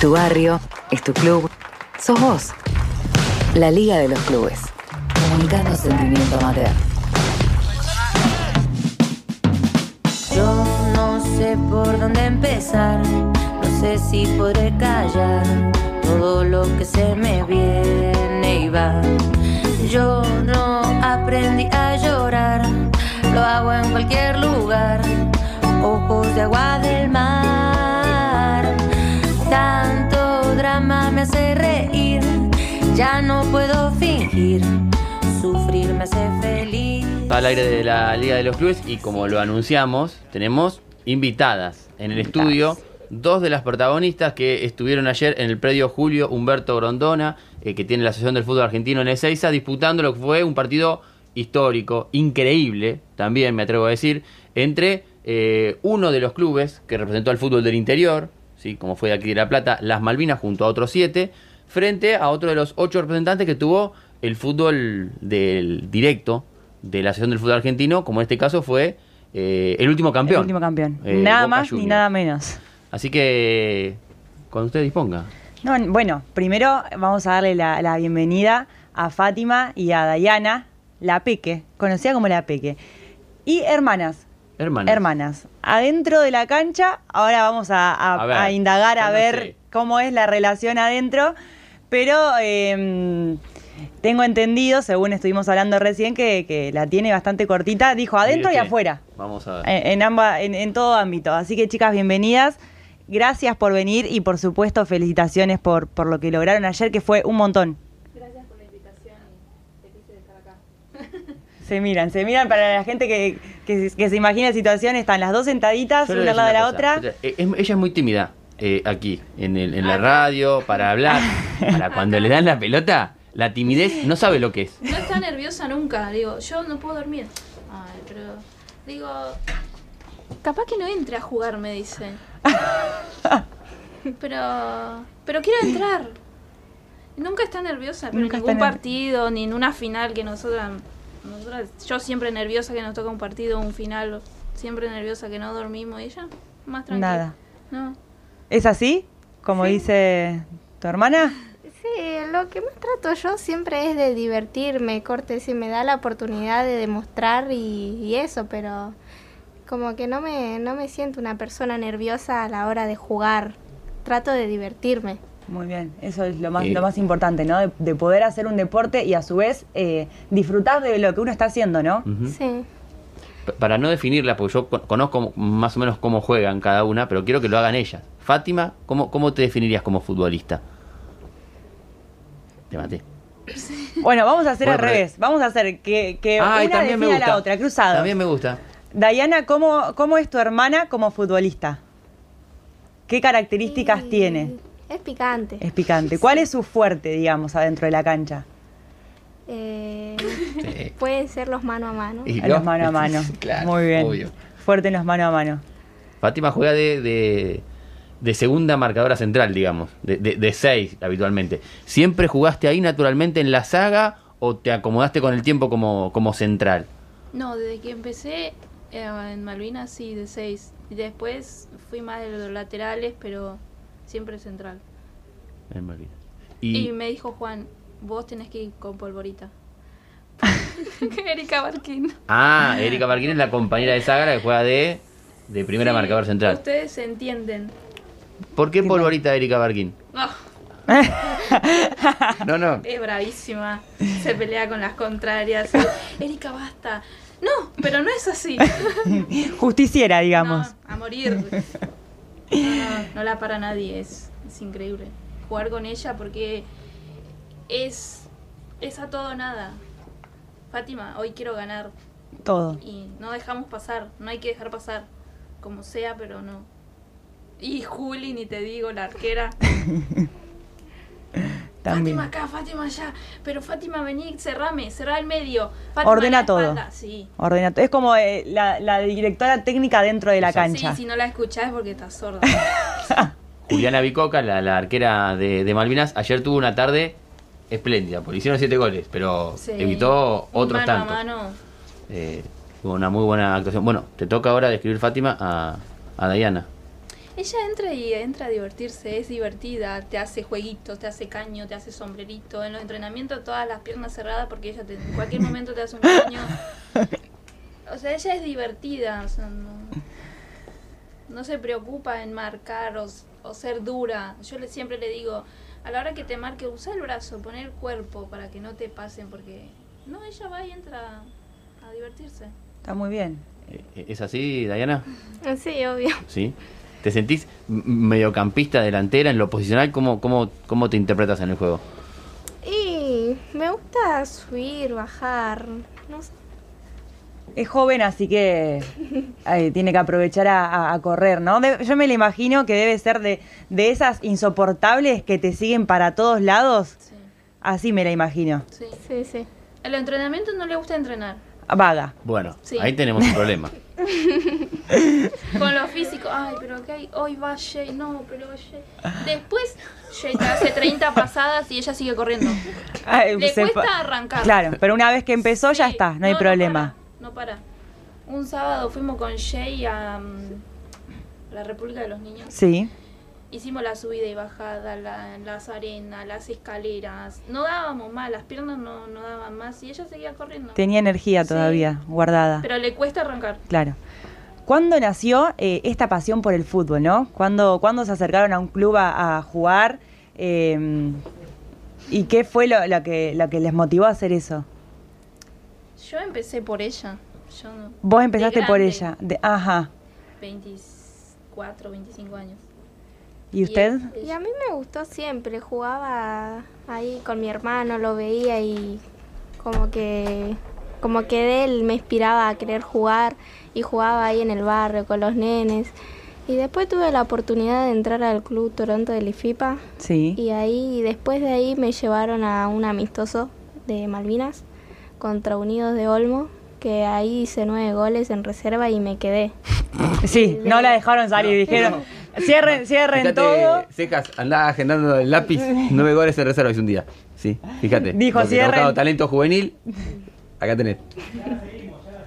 tu barrio, es tu club, sos vos. La Liga de los Clubes. Comunicando sentimiento amateur. Yo no sé por dónde empezar, no sé si podré callar todo lo que se me viene y va. Yo no aprendí a llorar, lo hago en cualquier lugar, ojos de agua del mar. Ya no puedo fingir, sufrir me hace feliz. al aire de la Liga de los Clubes y como lo anunciamos, tenemos invitadas en el estudio. Dos de las protagonistas que estuvieron ayer en el predio Julio Humberto Grondona, eh, que tiene la Asociación del Fútbol Argentino en Ezeiza, disputando lo que fue un partido histórico, increíble, también me atrevo a decir, entre eh, uno de los clubes que representó al fútbol del interior, ¿sí? como fue de aquí de La Plata, las Malvinas, junto a otros siete, frente a otro de los ocho representantes que tuvo el fútbol del directo de la Asociación del Fútbol Argentino, como en este caso fue eh, el último campeón. El último campeón. Eh, nada Boca más ni nada menos. Así que, cuando usted disponga. No, bueno, primero vamos a darle la, la bienvenida a Fátima y a Dayana, la Peque, conocida como la Peque. Y hermanas, Hermanas. hermanas. Adentro de la cancha, ahora vamos a, a- A ver, a indagar, a no ver sé. cómo es la relación adentro, pero eh, tengo entendido, según estuvimos hablando recién, que, que la tiene bastante cortita. Dijo adentro y afuera. Vamos a ver. En, en ambas, en, en todo ámbito. Así que chicas, bienvenidas. Gracias por venir y por supuesto felicitaciones por, por lo que lograron ayer, que fue un montón. Gracias por la invitación y feliz de estar acá. Se miran, se miran para la gente que, que, que se imagina la situación, están las dos sentaditas, una a al lado de la otra. es- ella es muy tímida eh, aquí, en, el- en la radio, para hablar. Para cuando le dan la pelota, la timidez no sabe lo que es. No está nerviosa nunca, digo, yo no puedo dormir. Ay, pero digo, capaz que no entre a jugar, me dice. Pero pero quiero entrar. Nunca está nerviosa, pero Nunca en ningún partido, ni en una final que nosotras, nosotras, yo siempre nerviosa que nos toca un partido, un final, siempre nerviosa que no dormimos y ella más tranquila. Nada. No. ¿Es así? Como dice tu hermana. Sí, lo que más trato yo siempre es de divertirme, corte, si me da la oportunidad de demostrar y, y eso, pero como que no me, no me siento una persona nerviosa a la hora de jugar. Trato de divertirme. Muy bien, eso es lo más, Eh. lo más importante, ¿no? De, de poder hacer un deporte y a su vez eh, disfrutar de lo que uno está haciendo, ¿no? Sí. Para no definirla, porque yo con- conozco más o menos cómo juegan cada una, pero quiero que lo hagan ellas. Fátima, ¿cómo, cómo te definirías como futbolista? Te maté. Bueno, vamos a hacer Bueno, al pero- revés. Vamos a hacer que, que Ay, una también me defina a la otra, cruzado. También me gusta. Dayana, ¿cómo, ¿cómo es tu hermana como futbolista? ¿Qué características Y tiene? Es picante. Es picante. ¿Cuál es su fuerte, digamos, adentro de la cancha? Eh, Sí. pueden ser los mano a mano. Y los mano a mano. claro, Muy bien. obvio. Fuerte en los mano a mano. Fátima juega de, de, de segunda marcadora central, digamos, de, de, de seis habitualmente. ¿Siempre jugaste ahí naturalmente en la saga o te acomodaste con el tiempo como, como central? No, desde que empecé eh, en Malvinas sí, de 6. Y después fui más de los laterales, pero siempre central. En Malvinas. Y, Y, me dijo Juan, vos tenés que ir con polvorita. Erika Barquín. Ah, Erika Marquín es la compañera de saga la que juega de, de primera Sí, marcador central. Ustedes se entienden. ¿Por qué polvorita Erika Barquín? No, no. es bravísima. Se pelea con las contrarias. Erika, basta. No, pero no es así. Justiciera, digamos. No, a morir. No, no, no la para nadie, es, es increíble. Jugar con ella porque es, es a todo nada. Fátima, hoy quiero ganar Todo. y no dejamos pasar, no hay que dejar pasar, como sea, pero no. Y Juli, ni te digo, la arquera. También. Fátima acá, Fátima allá, pero Fátima vení, cerrame, cerrá el medio. Fátima Ordena todo. Sí. Ordena- Es como eh, la, la directora técnica dentro de la cancha. Sí, si no la escuchás es porque estás sorda. Juliana Bicoca, la, la arquera de, de Malvinas, ayer tuvo una tarde espléndida, porque hicieron siete goles, pero Sí. evitó otros mano tantos. a mano. Eh, una muy buena actuación. Bueno, te toca ahora describir Fátima a, a Diana. Ella entra y entra a divertirse, es divertida, te hace jueguitos, te hace caño, te hace sombrerito. En los entrenamientos todas las piernas cerradas porque ella te- en cualquier momento te hace un caño. O sea, ella es divertida, o sea, no, no se preocupa en marcar o, o ser dura. Yo le, siempre le digo, a la hora que te marque, usa el brazo, pon el cuerpo para que no te pasen porque... No, ella va y entra a divertirse. Está muy bien. Eh, ¿Es así, Diana? Sí, obvio. ¿Sí? ¿Te sentís mediocampista, delantera, en lo posicional? ¿Cómo, cómo, cómo te interpretas en el juego? Y me gusta subir, bajar, no sé. Es joven, así que eh, tiene que aprovechar a, correr, ¿no? De- yo me lo imagino que debe ser de, de esas insoportables que te siguen para todos lados. Sí, Así me la imagino. sí. Sí, sí. El entrenamiento no le gusta entrenar. Vaga. Bueno, Sí. ahí tenemos un problema. Con lo físico, ay, pero que hay, hoy va Jay, no, pero Jay. Después Jay te hace 30 pasadas y ella sigue corriendo. Ay, Le cuesta pa- arrancar. Claro, pero una vez que empezó ya está, no hay problema. No no para. Un sábado fuimos con Jay a mm, la República de los Niños. Sí. Hicimos la subida y bajada, la- las arenas, las escaleras. No dábamos más, las piernas no, no daban más y ella seguía corriendo. Tenía energía Sí. todavía guardada. Pero le cuesta arrancar. Claro. ¿Cuándo nació eh, esta pasión por el fútbol, no? ¿Cuándo, cuándo se acercaron a un club a, a jugar? Eh, ¿Y qué fue lo, lo que, lo que les motivó a hacer eso? Yo empecé por ella. Yo no- Vos de empezaste por ella. De, ajá. 24, 25 años. ¿Y usted? Y a mí me gustó siempre, jugaba ahí con mi hermano, lo veía y como que como que de él me inspiraba a querer jugar y jugaba ahí en el barrio con los nenes. Y después tuve la oportunidad de entrar al club Toronto del IFIPA Sí. y ahí después de ahí me llevaron a un amistoso de Malvinas contra Unidos de Olmo, que ahí hice nueve goles en reserva y me quedé. Sí, no la dejaron salir. Dijeron, cierren, cierren Fíjate, todo. Secas, andaba agendando el lápiz, nueve goles en reserva hace un día. Sí, fíjate. Dijo, cierren. talento juvenil. Acá tenés.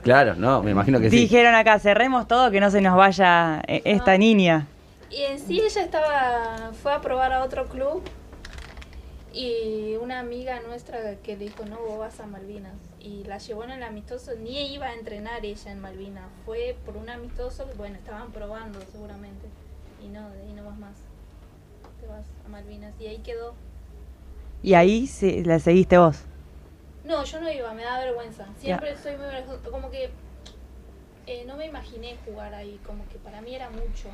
Claro, no, me imagino que sí. Dijeron acá, cerremos todo, que no se nos vaya eh, esta niña. Y en sí ella estaba, fue a probar a otro club y una amiga nuestra que le dijo, no, vos vas a Malvinas. Y la llevó en el amistoso, ni iba a entrenar ella en Malvinas, fue por un amistoso que, bueno, estaban probando seguramente. Y no, de ahí no vas más. Te vas a Malvinas. Y ahí quedó. Y ahí se, la seguiste vos. No, yo no iba, me da vergüenza. Siempre soy muy vergonzosa, como que eh, no me imaginé jugar ahí, como que para mí era mucho.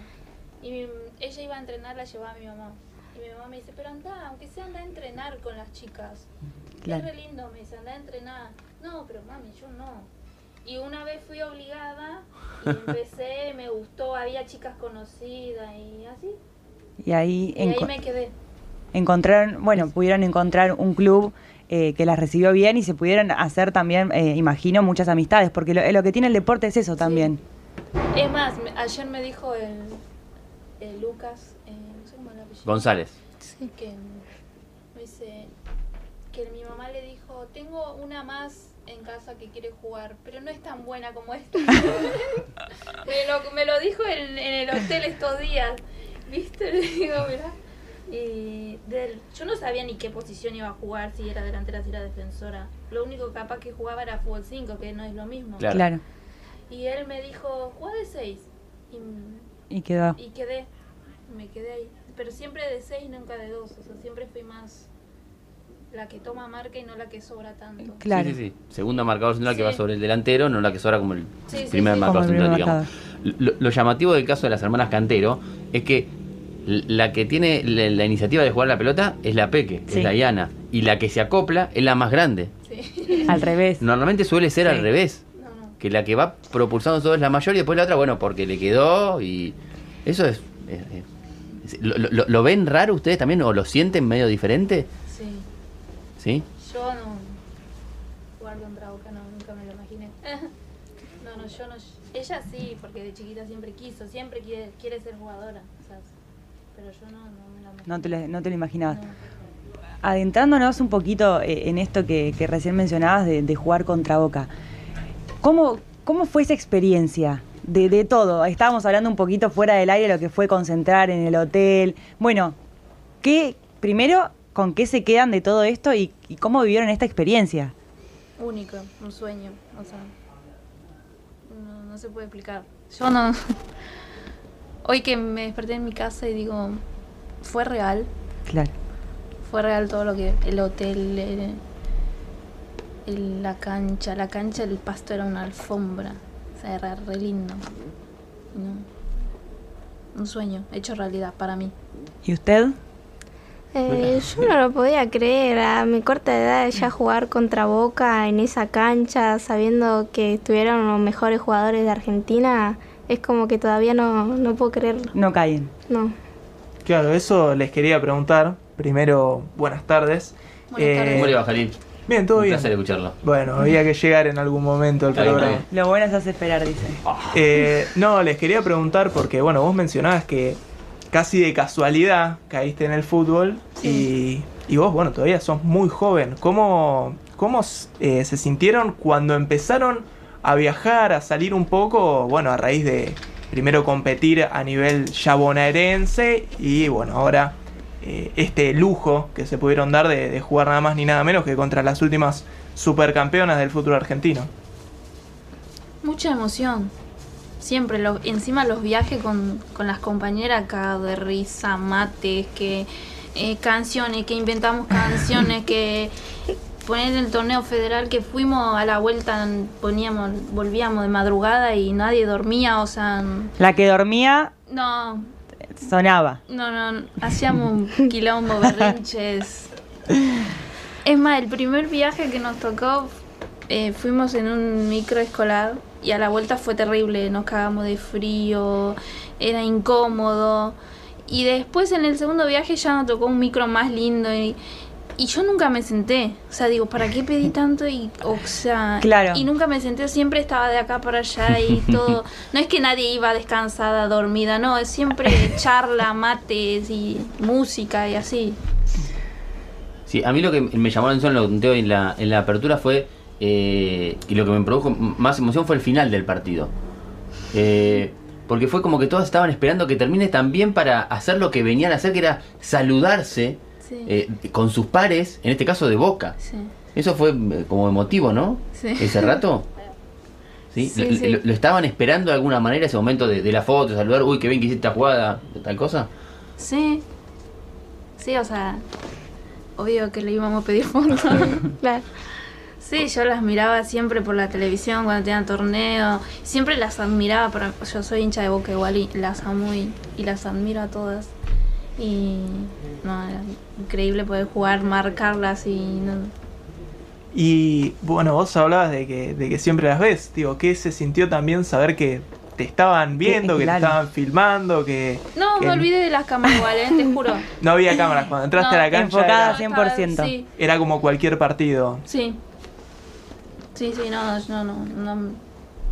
Y mi- ella iba a entrenar, la llevaba a mi mamá. Y mi mamá me dice, pero anda, aunque sea anda a entrenar con las chicas. Claro. Es re lindo, me dice, anda a entrenar. No, pero mami, yo no. Y una vez fui obligada y empecé, me gustó, había chicas conocidas y así. Y ahí, Y ahí enco- me quedé. encontraron, bueno, pudieron encontrar un club eh, que las recibió bien y se pudieron hacer también, eh, imagino, muchas amistades, porque lo, lo que tiene el deporte es eso también. Es más, ayer me dijo el, el Lucas, González. que me dice que mi mamá le dijo, tengo una más en casa que quiere jugar, pero no es tan buena como esta. me, lo, me lo dijo en, en el hotel estos días, ¿viste? Le digo, mirá. Y del- yo no sabía ni qué posición iba a jugar, si era delantera, si era defensora. Lo único capaz que jugaba era fútbol 5, que no es lo mismo. Claro. Claro. Y él me dijo, juega de 6. Y Y quedó. y quedé, me quedé ahí. Pero siempre de seis, nunca de dos. O sea, siempre fui más la que toma marca y no la que sobra tanto. Claro. Sí, sí, sí. Segunda marcador central que Sí. va sobre el delantero, no la que sobra como el Sí, primer sí. marcador el central, digamos. Lo, lo llamativo del caso de las hermanas Cantero es que la que tiene la, la iniciativa de jugar la pelota es la Peque, Sí. es la Diana. Y la que se acopla es la más grande. Sí. Al revés. Normalmente suele ser Sí. al revés. No, no. Que la que va propulsando todo es la mayor y después la otra, bueno, porque le quedó y. Eso es. es- es- ¿lo, lo- lo ven raro ustedes también o lo sienten medio diferente? Sí. ¿Sí? Yo no. Jugar contra Boca no, nunca me lo imaginé. no, no, yo no. Ella sí, porque de chiquita siempre quiso, siempre quiere, quiere ser jugadora. sea, pero yo no, no me lo imaginé. No te lo, no te lo imaginabas. No. Adentrándonos un poquito eh, en esto que, que recién mencionabas de, de jugar contra Boca. ¿Cómo, ¿Cómo fue esa experiencia de, de todo. Estábamos hablando un poquito fuera del aire lo que fue concentrar en el hotel. Bueno, ¿qué, primero, con qué se quedan de todo esto y, y cómo vivieron esta experiencia? Único, un sueño. O sea, no, no se puede explicar. Yo no. Hoy que me desperté en mi casa y digo, fue real. Claro. Fue real todo lo que. El hotel, el- el- la cancha. La cancha, el pasto era una alfombra. Sea, era re lindo. Un sueño hecho realidad para mí. ¿Y usted? Eh, yo no lo podía creer, a mi corta edad ya jugar contra Boca en esa cancha, sabiendo que estuvieron los mejores jugadores de Argentina, es como que todavía no, no puedo creerlo. No caen. No. Claro, eso les quería preguntar. Primero, buenas tardes. Buenas tardes. Bien, todo Un bien. placer escucharlo. Bueno, había que llegar en algún momento al Está bien, programa. está Lo bueno se hace esperar, dice. Eh, no, les quería preguntar porque, bueno, vos mencionabas que casi de casualidad caíste en el fútbol y, y vos, bueno, todavía sos muy joven. ¿Cómo, cómo eh, se sintieron cuando empezaron a viajar, a salir un poco, bueno, a raíz de primero competir a nivel ya bonaerense y, bueno, ahora eh, este lujo que se pudieron dar de, de jugar nada más ni nada menos que contra las últimas supercampeonas del fútbol argentino? Mucha emoción. Siempre, lo- encima los viajes con, con las compañeras acá de risa, mates, que eh, canciones, que inventamos canciones, que poner el torneo federal que fuimos a la vuelta, poníamos, volvíamos de madrugada y nadie dormía, o sea, La que dormía no, sonaba. no, no, hacíamos un quilombo, berrinches. Es más, el primer viaje que nos tocó, eh, fuimos en un micro escolar y a la vuelta fue terrible, nos cagamos de frío, era incómodo. Y después en el segundo viaje ya nos tocó un micro más lindo y, y yo nunca me senté. O sea, digo, ¿para qué pedí tanto? Y, o sea, Claro. y nunca me senté, siempre estaba de acá para allá y todo. No es que nadie iba descansada, dormida, no, es siempre charla, mates y música y así. Sí, a mí lo que me llamó la atención, lo conté hoy en la, en la apertura, fue. eh, y lo que me produjo más emoción fue el final del partido. Eh, porque fue como que todos estaban esperando que termine también para hacer lo que venían a hacer, que era saludarse Sí. eh, con sus pares, en este caso de boca. Sí. Eso fue eh, como emotivo, ¿no? Sí. Ese rato. ¿Sí? Lo, sí. lo- lo estaban esperando de alguna manera ese momento de, de la foto, saludar, uy, qué bien que hiciste esta jugada, tal cosa. Sí. Sí, o sea, obvio que le íbamos a pedir fotos. Claro. Sí, yo las miraba siempre por la televisión cuando tenían torneo. Siempre las admiraba, pero yo soy hincha de boca igual y las amo y, y las admiro a todas. Y no, era increíble poder jugar, marcarlas y no, Y bueno, vos hablabas de que, de que siempre las ves. Digo, ¿qué se sintió también saber que te estaban viendo, que claro. te estaban filmando, que, No, que me olvidé de las cámaras igual, ¿eh? te juro. no había cámaras? Cuando entraste No, a la cancha enfocada era, No, estaba- 100%. Sí, era como cualquier partido. sí. Sí, sí, no, no, no, no,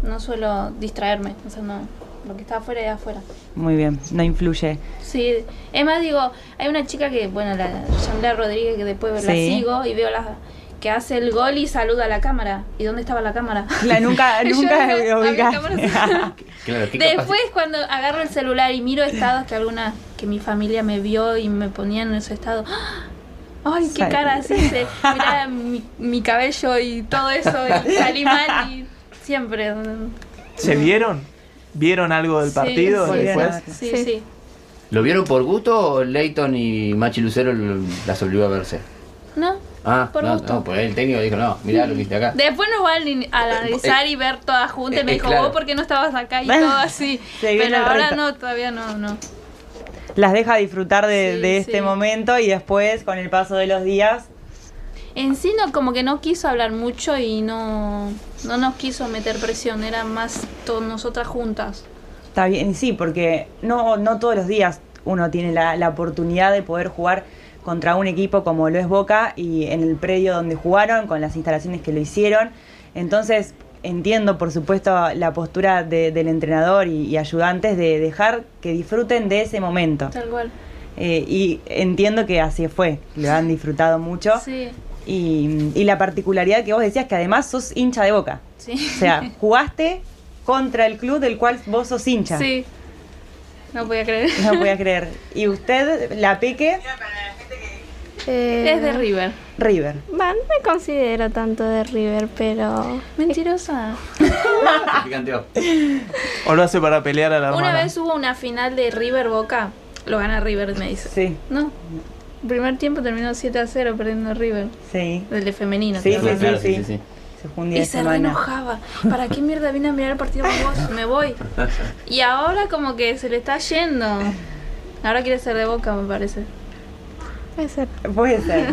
no suelo distraerme. O sea, no, lo que está afuera es afuera. Muy bien, no influye. Sí, es más, digo, hay una chica que, bueno, la Yamila Rodríguez, que después la sigo y veo la que hace el gol y saluda a la cámara. ¿Y dónde estaba la cámara? La, nunca nunca. Claro, Después cuando agarro el celular y miro estados que alguna que mi familia me vio y me ponían en ese estado. ¡ah! Ay, qué Sal- cara así, se, mira mi, mi cabello y todo eso y salí mal y siempre. ¿Se vieron? ¿Vieron algo del partido sí, después? Sí, Sí. sí. ¿Lo vieron por gusto o Leighton y Machi Lucero las obligó a verse? ¿No? Ah, Por no, gusto. no, pues el técnico dijo, no, mirá lo que hiciste acá. Después nos van a analizar y ver todas juntas. eh, Me eh, dijo, claro. vos porque no estabas acá y todo así. Pero ahora reto. no, todavía no, no. Las deja disfrutar de, Sí, de este sí. momento y después, con el paso de los días, En sí no, como que no quiso hablar mucho y no, no nos quiso meter presión, era más todas nosotras juntas. está bien. Sí, porque no, no todos los días uno tiene la, la oportunidad de poder jugar contra un equipo como lo es Boca y en el predio donde jugaron, con las instalaciones que lo hicieron. Entonces, entiendo, por supuesto, la postura de- del entrenador y, y ayudantes de dejar que disfruten de ese momento. Tal cual. Eh, y entiendo que así fue, lo han disfrutado mucho. Sí, Y, y la particularidad que vos decías, que además sos hincha de boca. sí. O sea, jugaste contra el club del cual vos sos hincha. Sí. No podía creer. No podía creer. ¿Y usted, la Peque? Eh, Es de River. River. va, no me considero tanto de River, pero Mentirosa. Picanteó. O lo hace para pelear a la Una hermana. vez hubo una final de River Boca. Lo gana River, me dice. Sí, No. Primer tiempo terminó 7 a 0 perdiendo River. sí. El de femenino. Sí, sí, sí, sí, sí. sí. Se Y se reenojaba. ¿Para qué mierda vine a mirar el partido con vos? Me voy. Y ahora como que se le está yendo. Ahora quiere ser de boca, me parece. puede ser. Puede ser.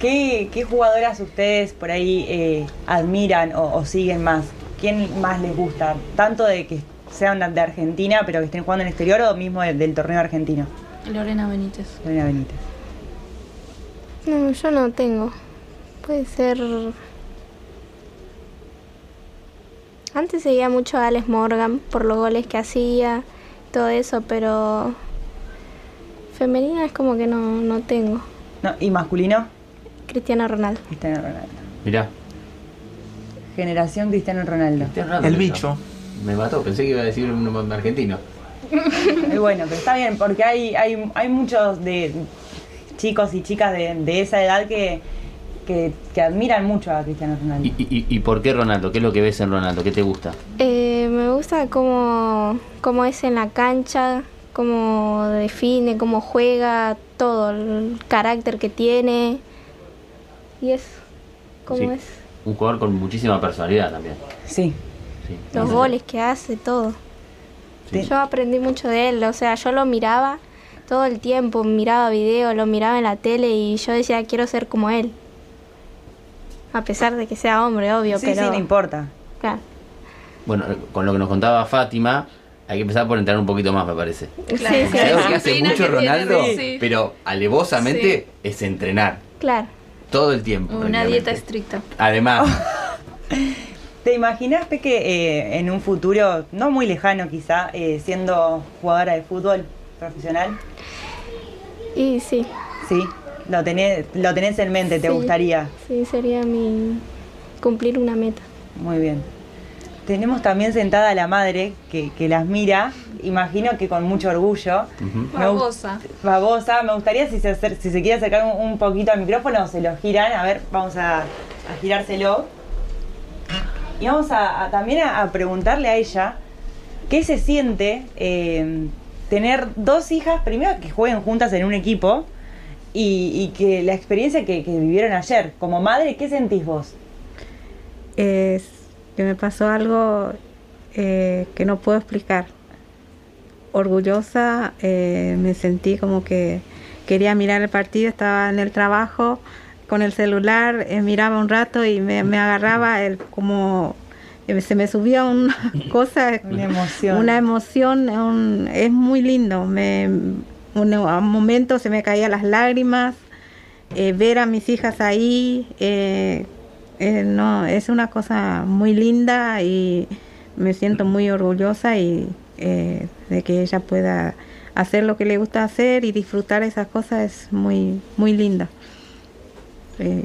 ¿Qué, qué jugadoras ustedes por ahí eh, admiran o, o siguen más? ¿Quién más les gusta? Tanto de que sean de Argentina, pero que estén jugando en el exterior o mismo del, del torneo argentino. Lorena Benítez. Lorena Benítez. No, yo no tengo. Puede ser. Antes seguía mucho a Alex Morgan por los goles que hacía, todo eso, pero. Femenina es como que no, no tengo. No, ¿Y masculino? Cristiano Ronaldo. Cristiano Ronaldo. Mirá. Generación Cristiano Ronaldo. El bicho. Me mató, pensé que iba a decir un argentino. Y bueno, pero está bien, porque hay, hay, hay muchos de chicos y chicas de, de esa edad que, que, que admiran mucho a Cristiano Ronaldo. ¿Y, y, y por qué Ronaldo? ¿Qué es lo que ves en Ronaldo? ¿Qué te gusta? Eh, me gusta cómo, cómo es en la cancha, cómo define, cómo juega, todo, el carácter que tiene. Y eso, cómo Sí. es. Un jugador con muchísima personalidad también. Sí. Sí. Los goles que hace, todo. Sí. Yo aprendí mucho de él, o sea, yo lo miraba todo el tiempo, miraba videos, lo miraba en la tele y yo decía, quiero ser como él. A pesar de que sea hombre, obvio, Sí, pero... sí, no importa. Claro. Bueno, con lo que nos contaba Fátima, hay que empezar por entrar un poquito más, me parece. Claro. Sí, sí, Algo sí. que hace mucho que tiene, Ronaldo, sí. pero alevosamente es entrenar. Claro. Todo el tiempo. Una dieta estricta. Además, ¿Te imaginas, Peque, eh, en un futuro, no muy lejano quizá, eh, siendo jugadora de fútbol profesional? Y sí, Sí, lo tenés, lo tenés en mente, ¿te Sí. gustaría? sí, sería mi... cumplir una meta. Muy bien. Tenemos también sentada a la madre que, que las mira, imagino que con mucho orgullo. Babosa. Babosa, me gustaría si se, acer- si se quiere acercar un, un poquito al micrófono, se lo giran. A ver, vamos a, a girárselo. Y vamos a, a también a, a preguntarle a ella qué se siente eh, tener dos hijas, primero que jueguen juntas en un equipo y, que la experiencia que, vivieron ayer. Como madre, ¿qué sentís vos? es que me pasó algo eh, que no puedo explicar. Orgullosa, eh, me sentí como que quería mirar el partido, estaba en el trabajo con el celular, eh, miraba un rato y me, me agarraba el como se me subía una cosa, Una emoción. una emoción, un- es muy lindo. Me, un, a un momento se me caían las lágrimas, eh, ver a mis hijas ahí, eh, eh, no, es una cosa muy linda y me siento muy orgullosa y eh, de que ella pueda hacer lo que le gusta hacer y disfrutar esas cosas es muy muy linda. Eh,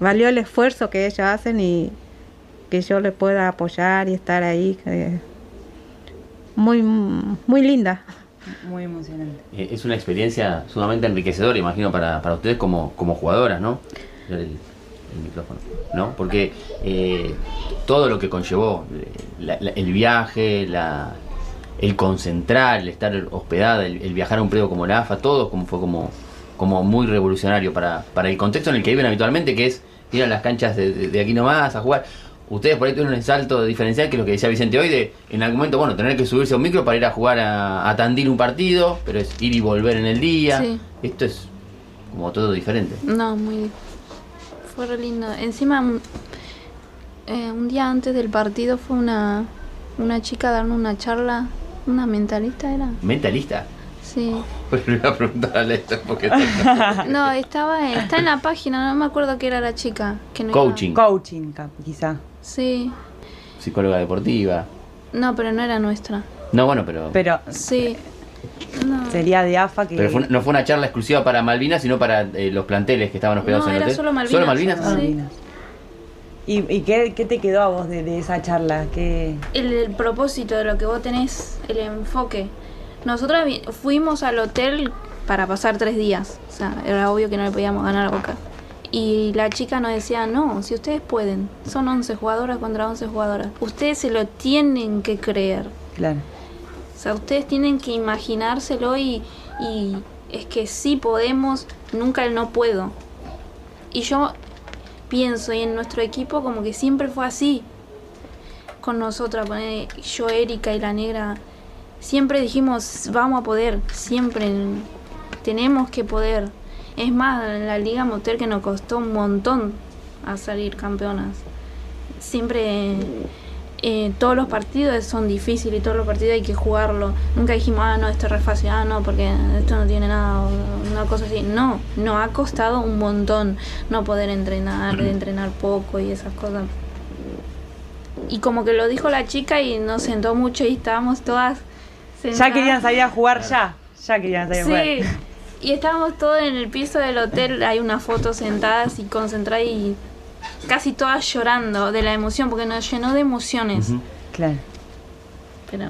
valió el esfuerzo que ellas hacen y que yo le pueda apoyar y estar ahí. eh, muy muy linda. Muy emocionante. Eh, es una experiencia sumamente enriquecedora, imagino, para, para ustedes como, como jugadoras, ¿no? El, el micrófono, ¿no? Porque eh, todo lo que conllevó, eh, la- la- el viaje, la, el concentrar, el estar hospedada, el, el viajar a un predio como la AFA, todo como fue como, como muy revolucionario para, para el contexto en el que viven habitualmente, que es ir a las canchas de, de- de aquí nomás a jugar. Ustedes por ahí tuvieron un salto diferencial, que es lo que decía Vicente hoy, de en algún momento, bueno, tener que subirse a un micro para ir a jugar a, a Tandil un partido, pero es ir y volver en el día. Sí. Esto es como todo diferente. No, muy. Fue re lindo. Encima, un- eh, un día antes del partido fue una, una chica dando una charla. ¿Una mentalista era? ¿Mentalista? Sí. Pues le voy a preguntar a Lester porque No, estaba está en la página, no me acuerdo qué era la chica. Que no Coaching. Coaching, quizá. Sí. psicóloga deportiva. No, pero no era nuestra. No, bueno, pero. Pero Sí. No. sería de AFA que. pero fue una- no fue una charla exclusiva para Malvinas, sino para eh, los planteles que estaban hospedados No, en el era hotel. solo Malvinas. ¿Solo Malvinas? Malvinas. ¿Y, y qué, qué te quedó a vos de, de esa charla? ¿Qué... el, el propósito de lo que vos tenés, el enfoque. Nosotros fuimos al hotel para pasar tres días. O sea, era obvio que no le podíamos ganar a Boca. Y la chica nos decía, no, si ustedes pueden, son 11 jugadoras contra 11 jugadoras. Ustedes se lo tienen que creer. Claro. O sea, ustedes tienen que imaginárselo y, y es que sí podemos, nunca el no puedo. Y yo pienso, y en nuestro equipo como que siempre fue así. Con nosotras, poné, yo, Erika y la negra, siempre dijimos, vamos a poder, siempre tenemos que poder. Es más, la Liga Motor que nos costó un montón a salir campeonas. Siempre eh, todos los partidos son difíciles y todos los partidos hay que jugarlo. Nunca dijimos, ah, no, esto es re fácil, ah, no, porque esto no tiene nada, o una cosa así. No, nos ha costado un montón no poder entrenar, de entrenar poco y esas cosas. Y como que lo dijo la chica y nos sentó mucho y estábamos todas Ya sentadas. querían salir a jugar ya. Ya querían salir a jugar. Y estábamos todos en el piso del hotel, hay una foto sentadas y concentradas y casi todas llorando de la emoción, porque nos llenó de emociones. Claro. Pero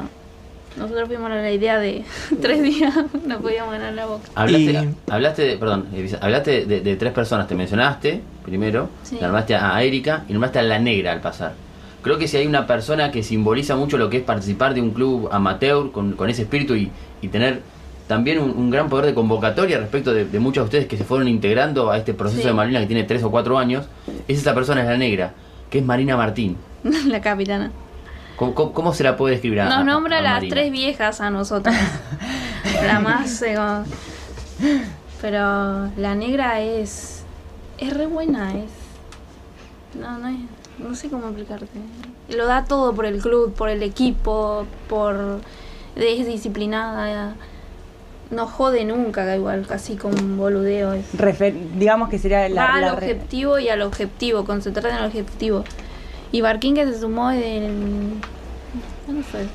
nosotros fuimos a la idea de tres días no podíamos ganar la boca. Hablaste, Y- hablaste de, perdón, Elisa, hablaste de, de tres personas, te mencionaste primero, Sí. nombraste a Erika y nombraste a la negra al pasar. Creo que si hay una persona que simboliza mucho lo que es participar de un club amateur con, con ese espíritu y, y tener también un, un gran poder de convocatoria respecto de, de muchos de ustedes que se fueron integrando a este proceso Sí. de Marina que tiene tres o cuatro años, es esa persona, es la negra, que es Marina Martín. la capitana. ¿Cómo, cómo- cómo se la puede describir a Nos nombra a las Marina? tres viejas a nosotros. la más. eh, como- Pero la negra es. Es re buena, es. No, no es. No sé cómo explicarte. Lo da todo por el club, por el equipo, por. Es disciplinada. No jode nunca, igual, casi con boludeo. Es. Refer- digamos que sería la, Va al la objetivo y al objetivo, concentrarte en el objetivo. Y Barquín que se sumó en el. ¿Cuándo fue?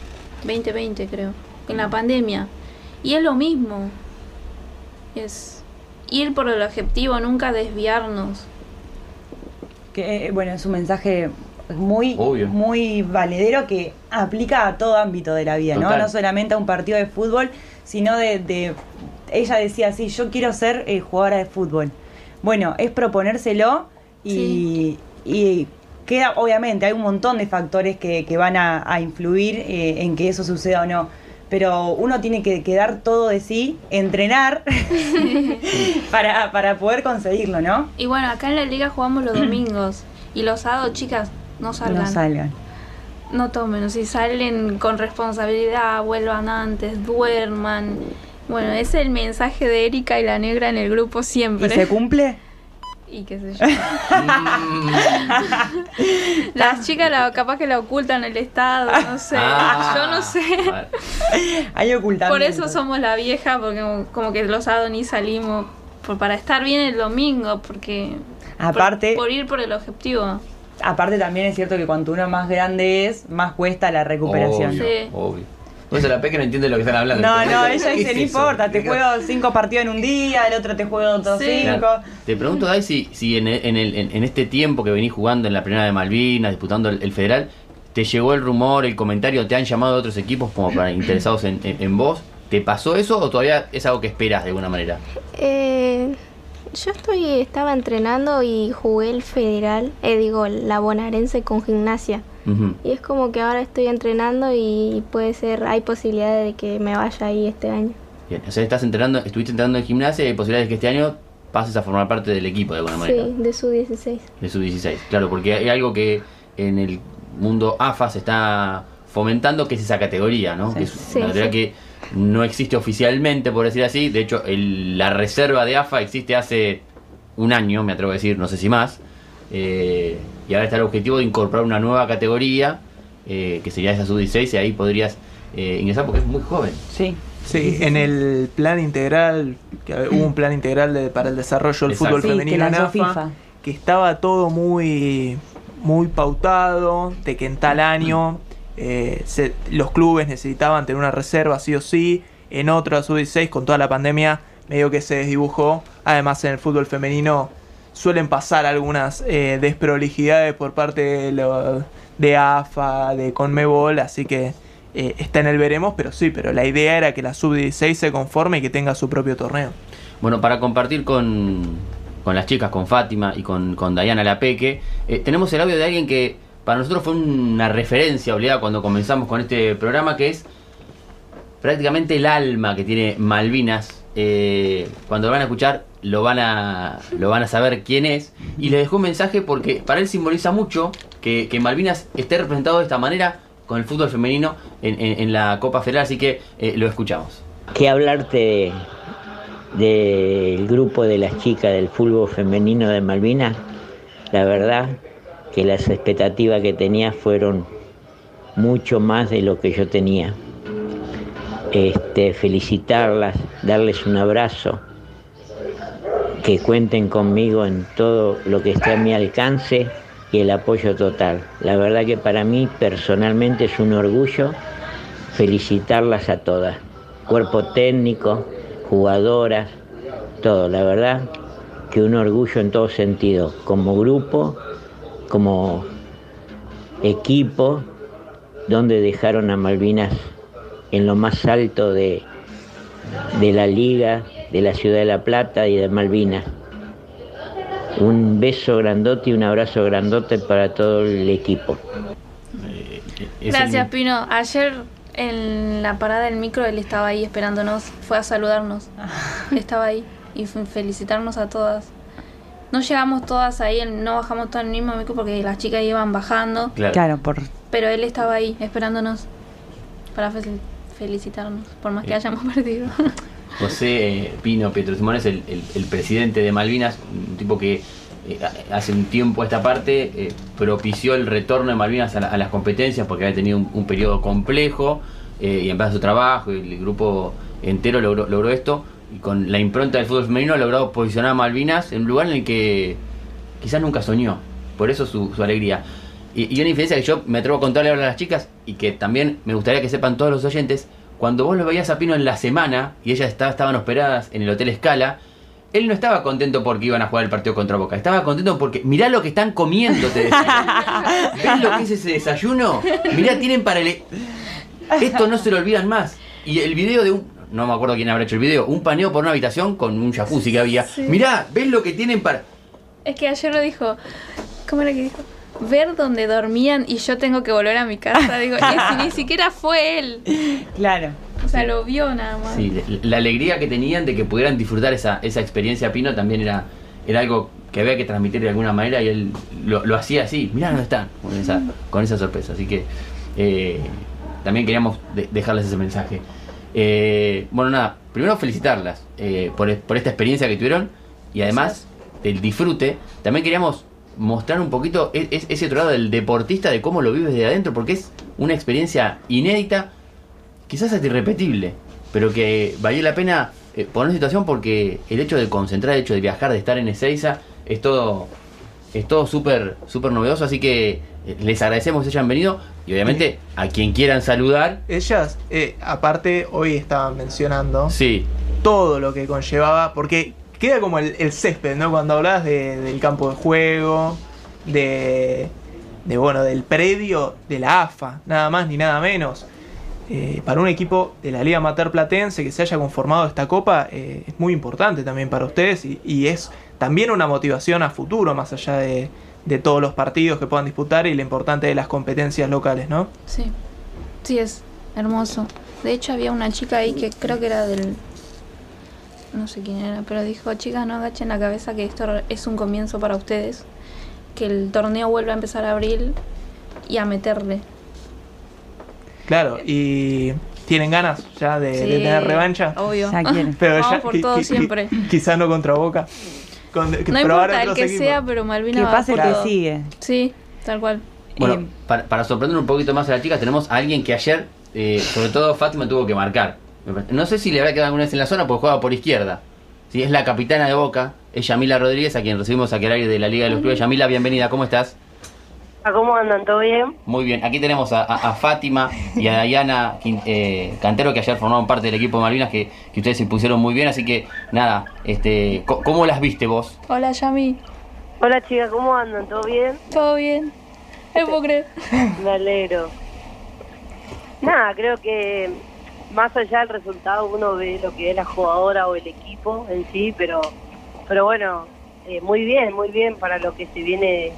2020 creo. En la pandemia. Y es lo mismo. Es ir por el objetivo, nunca desviarnos. que, eh, bueno, es un mensaje muy, Obvio. muy valedero que aplica a todo ámbito de la vida, ¿no? No solamente a un partido de fútbol, sino de, de- ella decía así, yo quiero ser eh, jugadora de fútbol. Bueno, es proponérselo y, y queda, obviamente, hay un montón de factores que, que van a, a influir eh, en que eso suceda o no. Pero uno tiene que, que dar todo de sí, entrenar para, para poder conseguirlo, ¿no? Y bueno, acá en la liga jugamos los domingos. Y los sábados, chicas, no salgan. No salgan. No tomen, si salen con responsabilidad, vuelvan antes, duerman. Bueno, es el mensaje de Erika y la negra en el grupo ¿Y siempre. se cumple? Y qué sé yo. Las chicas la- capaz que la ocultan el estado, no sé. Ah, yo no sé. Hay ocultamiento. Por eso somos la vieja, porque como, que los ni salimos. por- para estar bien el domingo, porque. por- Aparte- Por, ir por el objetivo. Aparte también es cierto que cuanto uno más grande es, más cuesta la recuperación. Obvio, Sí. obvio. Por eso la Peque no entiende lo que están hablando. No, no, ¿Qué ella dice, no importa, te juego cinco partidos en un día, el otro te juego otros Sí. cinco. Claro. Te pregunto, Dai, si, si en, el- en, el- en- en este tiempo que venís jugando en la primera de Malvinas, disputando el, el federal, ¿te llegó el rumor, el comentario, te han llamado de otros equipos como para interesados en, en- en vos? ¿Te pasó eso o todavía es algo que esperas de alguna manera? Eh, yo estoy, estaba entrenando y jugué el federal, eh, digo, la bonaerense con gimnasia. Ujú. Y es como que ahora estoy entrenando y puede ser, hay posibilidades de que me vaya ahí este año. Bien, o sea, estás entrenando, estuviste entrenando en gimnasia y hay posibilidades de que este año pases a formar parte del equipo de alguna manera. Sí, de su 16. De su 16. Claro, porque hay algo que en el mundo AFA se está fomentando, que es esa categoría, ¿no? Sí. Que es Sí, una categoría sí. que no existe oficialmente, por decir así. De hecho, el- la reserva de AFA existe hace un año, me atrevo a decir, no sé si más. Eh, y ahora está el objetivo de incorporar una nueva categoría, eh, que sería esa sub-16, y ahí podrías eh, ingresar porque es muy joven. Sí. Sí, en el plan integral, que hubo un plan integral de- para el desarrollo del Exacto. fútbol Sí, que femenino en AFA, FIFA. que estaba todo muy, muy pautado, de que en tal año eh, se- los clubes necesitaban tener una reserva sí o sí, en otro a sub-16 con toda la pandemia medio que se desdibujó, además en el fútbol femenino suelen pasar algunas eh, desprolijidades por parte de, de AFA, de Conmebol, así que eh, está en el veremos, pero sí, pero la idea era que la sub-16 se conforme y que tenga su propio torneo. Bueno, para compartir con, con las chicas, con Fátima y con, con Dayana Lapeque, eh, tenemos el audio de alguien que para nosotros fue una referencia obligada cuando comenzamos con este programa, que es prácticamente el alma que tiene Malvinas. Eh, cuando lo van a escuchar, lo van a, lo van a saber quién es. Y le dejó un mensaje porque para él simboliza mucho que, Malvinas esté representado de esta manera con el fútbol femenino en, la Copa Federal, así que eh, lo escuchamos. que hablarte del grupo de las chicas del fútbol femenino de Malvinas, la verdad que las expectativas que tenía fueron mucho más de lo que yo tenía. Este, felicitarlas, darles un abrazo, que cuenten conmigo en todo lo que esté a mi alcance y el apoyo total. La verdad que para mí personalmente es un orgullo felicitarlas a todas, cuerpo técnico, jugadoras, todo, la verdad que un orgullo en todo sentido, como grupo, como equipo, donde dejaron a Malvinas en lo más alto de, de la liga, de la ciudad de La Plata y de Malvinas. Un beso grandote y un abrazo grandote para todo el equipo. Es Gracias, Pino. Ayer en la parada del micro él estaba ahí esperándonos, fue a saludarnos. estaba ahí y felicitarnos a todas. No llegamos todas ahí, no bajamos todo en el mismo micro porque las chicas iban bajando, Claro. Claro, por pero él estaba ahí esperándonos para fel- felicitarnos, por más que Eh. hayamos perdido. José eh, Pino Pietro Simón es el, el- el presidente de Malvinas, un tipo que eh, ha- hace un tiempo a esta parte eh, propició el retorno de Malvinas a, la- a las competencias porque había tenido un, un periodo complejo eh, y en base a su trabajo y el grupo entero logró, logró esto y con la impronta del fútbol femenino ha logrado posicionar a Malvinas en un lugar en el que quizás nunca soñó, por eso su, su alegría. Y, y una diferencia que yo me atrevo a contarle ahora a las chicas y que también me gustaría que sepan todos los oyentes, cuando vos lo veías a Pino en la semana y ellas estaba- estaban hospedadas en el Hotel Escala, él no estaba contento porque iban a jugar el partido contra Boca, estaba contento porque mirá lo que están comiendo, te decía. ¿Ves lo que es ese desayuno? Mirá, tienen para el... Esto no se lo olvidan más. Y el video de un... No me acuerdo quién habrá hecho el video. Un paneo por una habitación con un jacuzzi que había. Sí. Mirá, ¿ves lo que tienen para...? es que ayer lo dijo, ¿cómo era que dijo? Ver donde dormían y yo tengo que volver a mi casa. Digo, y si ni siquiera fue él. claro. O sea, lo vio nada más. Sí, la- la alegría que tenían de que pudieran disfrutar esa, esa experiencia Pino también era, era algo que había que transmitir de alguna manera y él lo, lo hacía así, mirá dónde están, con esa, con esa sorpresa. Así que eh, también queríamos de- dejarles ese mensaje. Eh, bueno, nada, primero felicitarlas eh, por, por esta experiencia que tuvieron y además del disfrute. También queríamos mostrar un poquito e- es- ese otro lado del deportista, de cómo lo vives de adentro, porque es una experiencia inédita quizás hasta irrepetible, pero que valió la pena eh, poner en situación porque el hecho de concentrar, el hecho de viajar, de estar en Ezeiza, es todo es todo súper súper novedoso, así que eh, les agradecemos que hayan venido y obviamente a quien quieran saludar, Ellas, eh, aparte, hoy estaban mencionando sí, todo lo que conllevaba, porque queda como el, el césped, ¿no? Cuando hablas de- del campo de juego, de, de, bueno, del predio de la AFA, nada más ni nada menos. Eh, para un equipo de la Liga Amateur Platense que se haya conformado esta copa eh, es muy importante también para ustedes y, y es también una motivación a futuro más allá de, de todos los partidos que puedan disputar y lo importante de las competencias locales, ¿no? Sí, sí es hermoso. De hecho había una chica ahí que creo que era del... No sé quién era, pero dijo, chicas, no agachen la cabeza que esto es un comienzo para ustedes. Que el torneo vuelva a empezar a abril y a meterle. Claro, y tienen ganas ya de, de Sí, tener revancha. Obvio. Pero Vamos ya por todo siempre. Quizá no contra Boca. Con, que No probar importa el que equipos. sea, pero Malvina Que va pase por que todo. sigue. Sí, tal cual. bueno, Eh, para, para sorprender un poquito más a las chicas, tenemos a alguien que ayer, eh, sobre todo Fátima, tuvo que marcar. No sé si le habrá quedado alguna vez en la zona porque juega por izquierda. Sí, es la capitana de Boca, es Yamila Rodríguez, a quien recibimos aquí al aire de la Liga de los Clubes. Yamila, bienvenida, ¿cómo estás? ¿Cómo andan? ¿Todo bien? Muy bien, aquí tenemos a, a- a Fátima y a Dayana eh, Cantero que ayer formaron parte del equipo de Malvinas que, que ustedes se impusieron muy bien, así que nada, este, co- ¿cómo las viste vos? Hola, Yami. Hola chicas, ¿cómo andan? ¿Todo bien? Todo bien. No puedo creer. Me alegro. Nada, creo que más allá del resultado uno ve lo que es la jugadora o el equipo en sí, pero pero bueno, eh, muy bien, muy bien para lo que se viene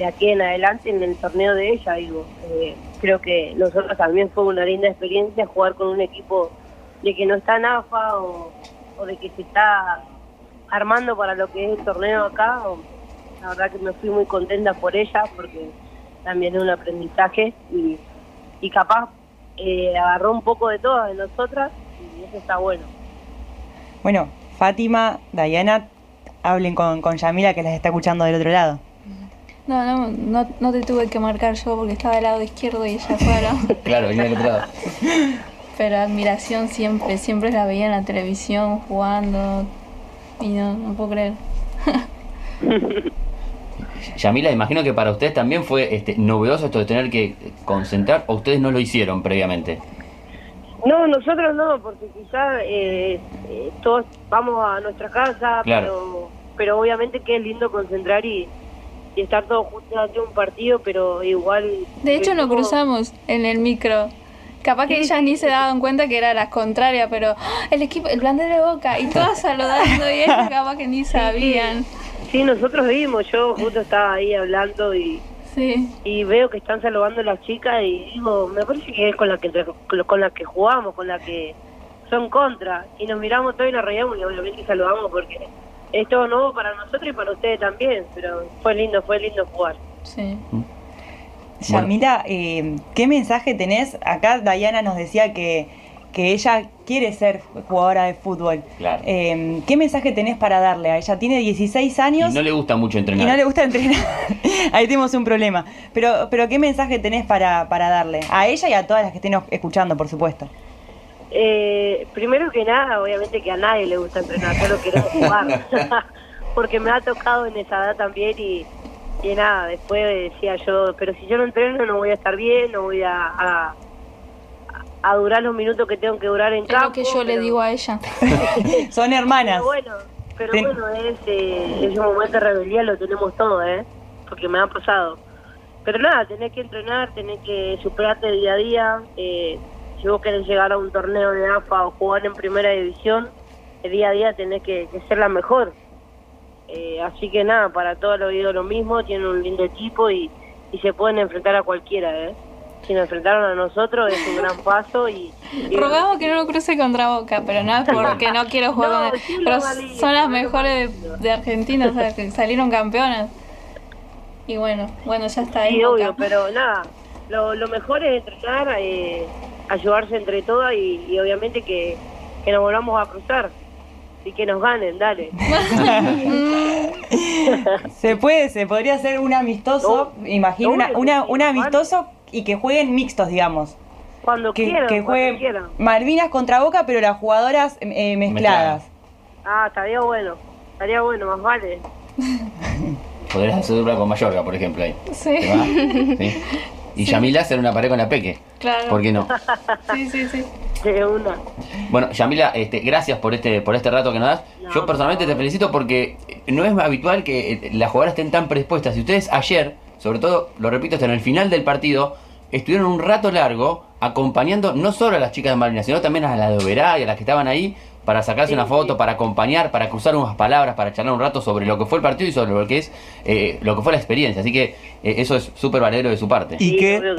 de aquí en adelante en el torneo de ella, digo. Eh, creo que nosotros también fue una linda experiencia jugar con un equipo de que no está en AFA o, de que se está armando para lo que es el torneo acá. La verdad que me fui muy contenta por ella porque también es un aprendizaje y, y capaz eh, agarró un poco de todas de nosotras y eso está bueno. Bueno, Fátima, Dayana, hablen con, con Yamila que las está escuchando del otro lado. No, no, no, no te tuve que marcar yo porque estaba del lado izquierdo y ella fuera. Claro, venía del otro lado. Pero admiración siempre, siempre la veía en la televisión jugando. Y no, no puedo creer. Yamila, imagino que para ustedes también fue este, novedoso esto de tener que concentrar, o ustedes no lo hicieron previamente. No, nosotros no, porque quizás eh, eh, todos vamos a nuestra casa, Claro. pero, pero obviamente que es lindo concentrar y, y estar todos juntos ante un partido, pero igual... De hecho, nos cruzamos en el micro. Capaz que ellas ni se daban cuenta que era la contraria, pero ¡ah! el equipo, el plan de Boca, y todas saludando, y ellas capaz que ni sabían. Sí, nosotros vimos, yo justo estaba ahí hablando y, Sí. y veo que están saludando a las chicas y digo, me parece que es con la que con la que jugamos, con la que son contra. Y nos miramos todos y nos reíamos y obviamente saludamos porque es todo nuevo para nosotros y para ustedes también, pero fue lindo, fue lindo jugar. Sí. Yamila, eh, ¿qué mensaje tenés? Acá Dayana nos decía que, que ella quiere ser jugadora de fútbol. Claro. Eh, ¿Qué mensaje tenés para darle a ella? Tiene 16 Y años no le gusta mucho y entrenar. no le gusta entrenar. Ahí tenemos un problema. Pero, pero ¿qué mensaje tenés para, para darle? A ella y a todas las que estén escuchando, por supuesto. Eh, primero que nada, obviamente que a nadie le gusta entrenar, solo queremos jugar. Porque me ha tocado en esa edad también y, y nada, después decía yo, pero si yo no entreno no voy a estar bien, no voy a, a, a durar los minutos que tengo que durar en Es campo. lo que yo le pero- digo a ella. Son hermanas. Pero bueno, pero Ten- bueno, es, eh, ese momento de rebeldía lo tenemos todo, ¿eh? Porque me ha pasado. Pero nada, tenés que entrenar, tenés que superarte día a día. Eh, si vos querés llegar a un torneo de AFA o jugar en primera división, el día a día tenés que, que ser la mejor. Eh, así que nada, para todos lo digo lo mismo, tienen un lindo equipo y, y se pueden enfrentar a cualquiera, ¿eh? Si nos enfrentaron a nosotros es un gran paso y... y- Rogamos que no lo cruce contra Boca, pero no es porque no quiero jugar No, con sí, Pero son las mejores de, de Argentina, o sea, que salieron campeonas. Y bueno, bueno, ya está ahí. Sí, obvio, pero nada, lo, lo mejor es entrenar, eh, ayudarse entre todas y, y obviamente que, que nos volvamos a cruzar y que nos ganen, dale. Se puede, se podría hacer un amistoso, imagino, una, no, una- un amistoso y que jueguen mixtos, digamos. Cuando Que, quieran, que cuando jueguen quieran. Malvinas contra Boca, pero las jugadoras eh, mezcladas. Ah, estaría bueno, estaría bueno, más vale. Podrías hacer dupla con Mallorca, por ejemplo, ahí. Sí. ¿Te va? Sí. Y Yamila hacer una pared con la Peque. Claro. ¿Por qué no? Sí, sí, sí. De una. Bueno, Yamila, este, gracias por este, por este rato que nos das. No, Yo personalmente te felicito porque no es habitual que eh, las jugadoras estén tan predispuestas. Y ustedes ayer, sobre todo, lo repito, hasta en el final del partido, estuvieron un rato largo acompañando no solo a las chicas de Malvinas, sino también a las de Oberá y a las que estaban ahí para sacarse Sí, una foto, sí. para acompañar, para cruzar unas palabras, para charlar un rato sobre lo que fue el partido y sobre lo que es eh, lo que fue la experiencia. Así que eh, eso es súper valedero de su parte. Y que, que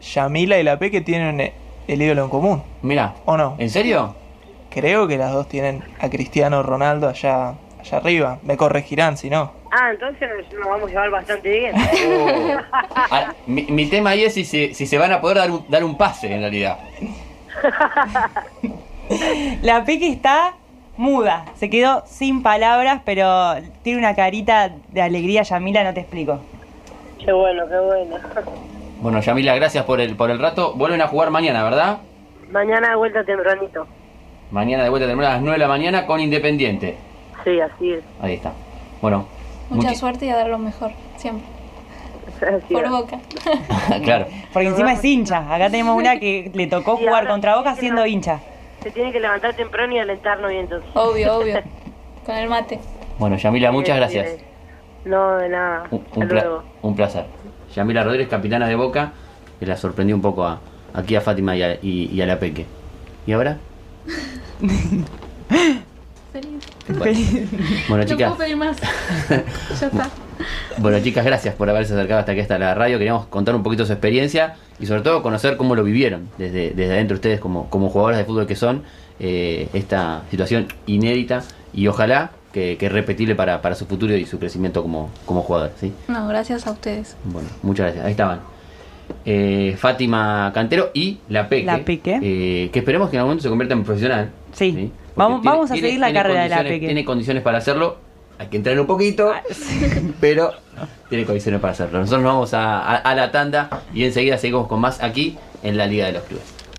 sí. Yamila y la Peque tienen eh, el ídolo en común, Mira, ¿o no? ¿en serio? Creo que las dos tienen a Cristiano Ronaldo allá, allá arriba. Me corregirán si no. Ah, entonces nos, vamos a llevar bastante bien. Ah, mi, mi tema ahí es si se, si se van a poder dar un, dar un pase en realidad. La Peque está muda, se quedó sin palabras, pero tiene una carita de alegría, Yamila, no te explico. qué bueno, qué bueno. Bueno, Yamila, gracias por el, por el rato. Vuelven a jugar mañana, ¿verdad? Mañana de vuelta tempranito. Mañana de vuelta terminamos a las 9 de la mañana con Independiente. Sí, así es. Ahí está. Bueno, Mucha suerte y a dar lo mejor, siempre. Así Por es. Boca. claro. Porque encima es hincha. Acá tenemos una que le tocó Sí, jugar contra Boca siendo hincha. Se tiene que levantar temprano y alentarnos bien entonces. Obvio, obvio. Con el mate. Bueno, Yamila, muchas gracias. No, de nada. Un, Hasta un pla- luego. un placer. Yamila Rodríguez, capitana de Boca, que la sorprendió un poco a, aquí a Fátima y a, y- y a la Peque. ¿Y ahora? Feliz. Bueno, bueno, no chicas. puedo pedir más. ya está. Bueno, chicas, gracias por haberse acercado hasta aquí, hasta la radio. Queríamos contar un poquito su experiencia y sobre todo conocer cómo lo vivieron desde, desde adentro ustedes como, como jugadoras de fútbol que son, eh, esta situación inédita y ojalá que, que repetible para, para su futuro y su crecimiento como, como jugador. ¿sí? No, gracias a ustedes. Bueno, muchas gracias. Ahí estaban. Eh, Fátima Cantero y La Peque. La Peque. eh, que esperemos que en algún momento se convierta en profesional. Sí. Vamos- vamos a seguir la tiene carrera de La Peque. Tiene condiciones para hacerlo. Hay que entrenar un poquito, pero tiene condiciones para hacerlo. Nosotros nos vamos a, a- a la tanda y enseguida seguimos con más aquí en la Liga de los Clubes.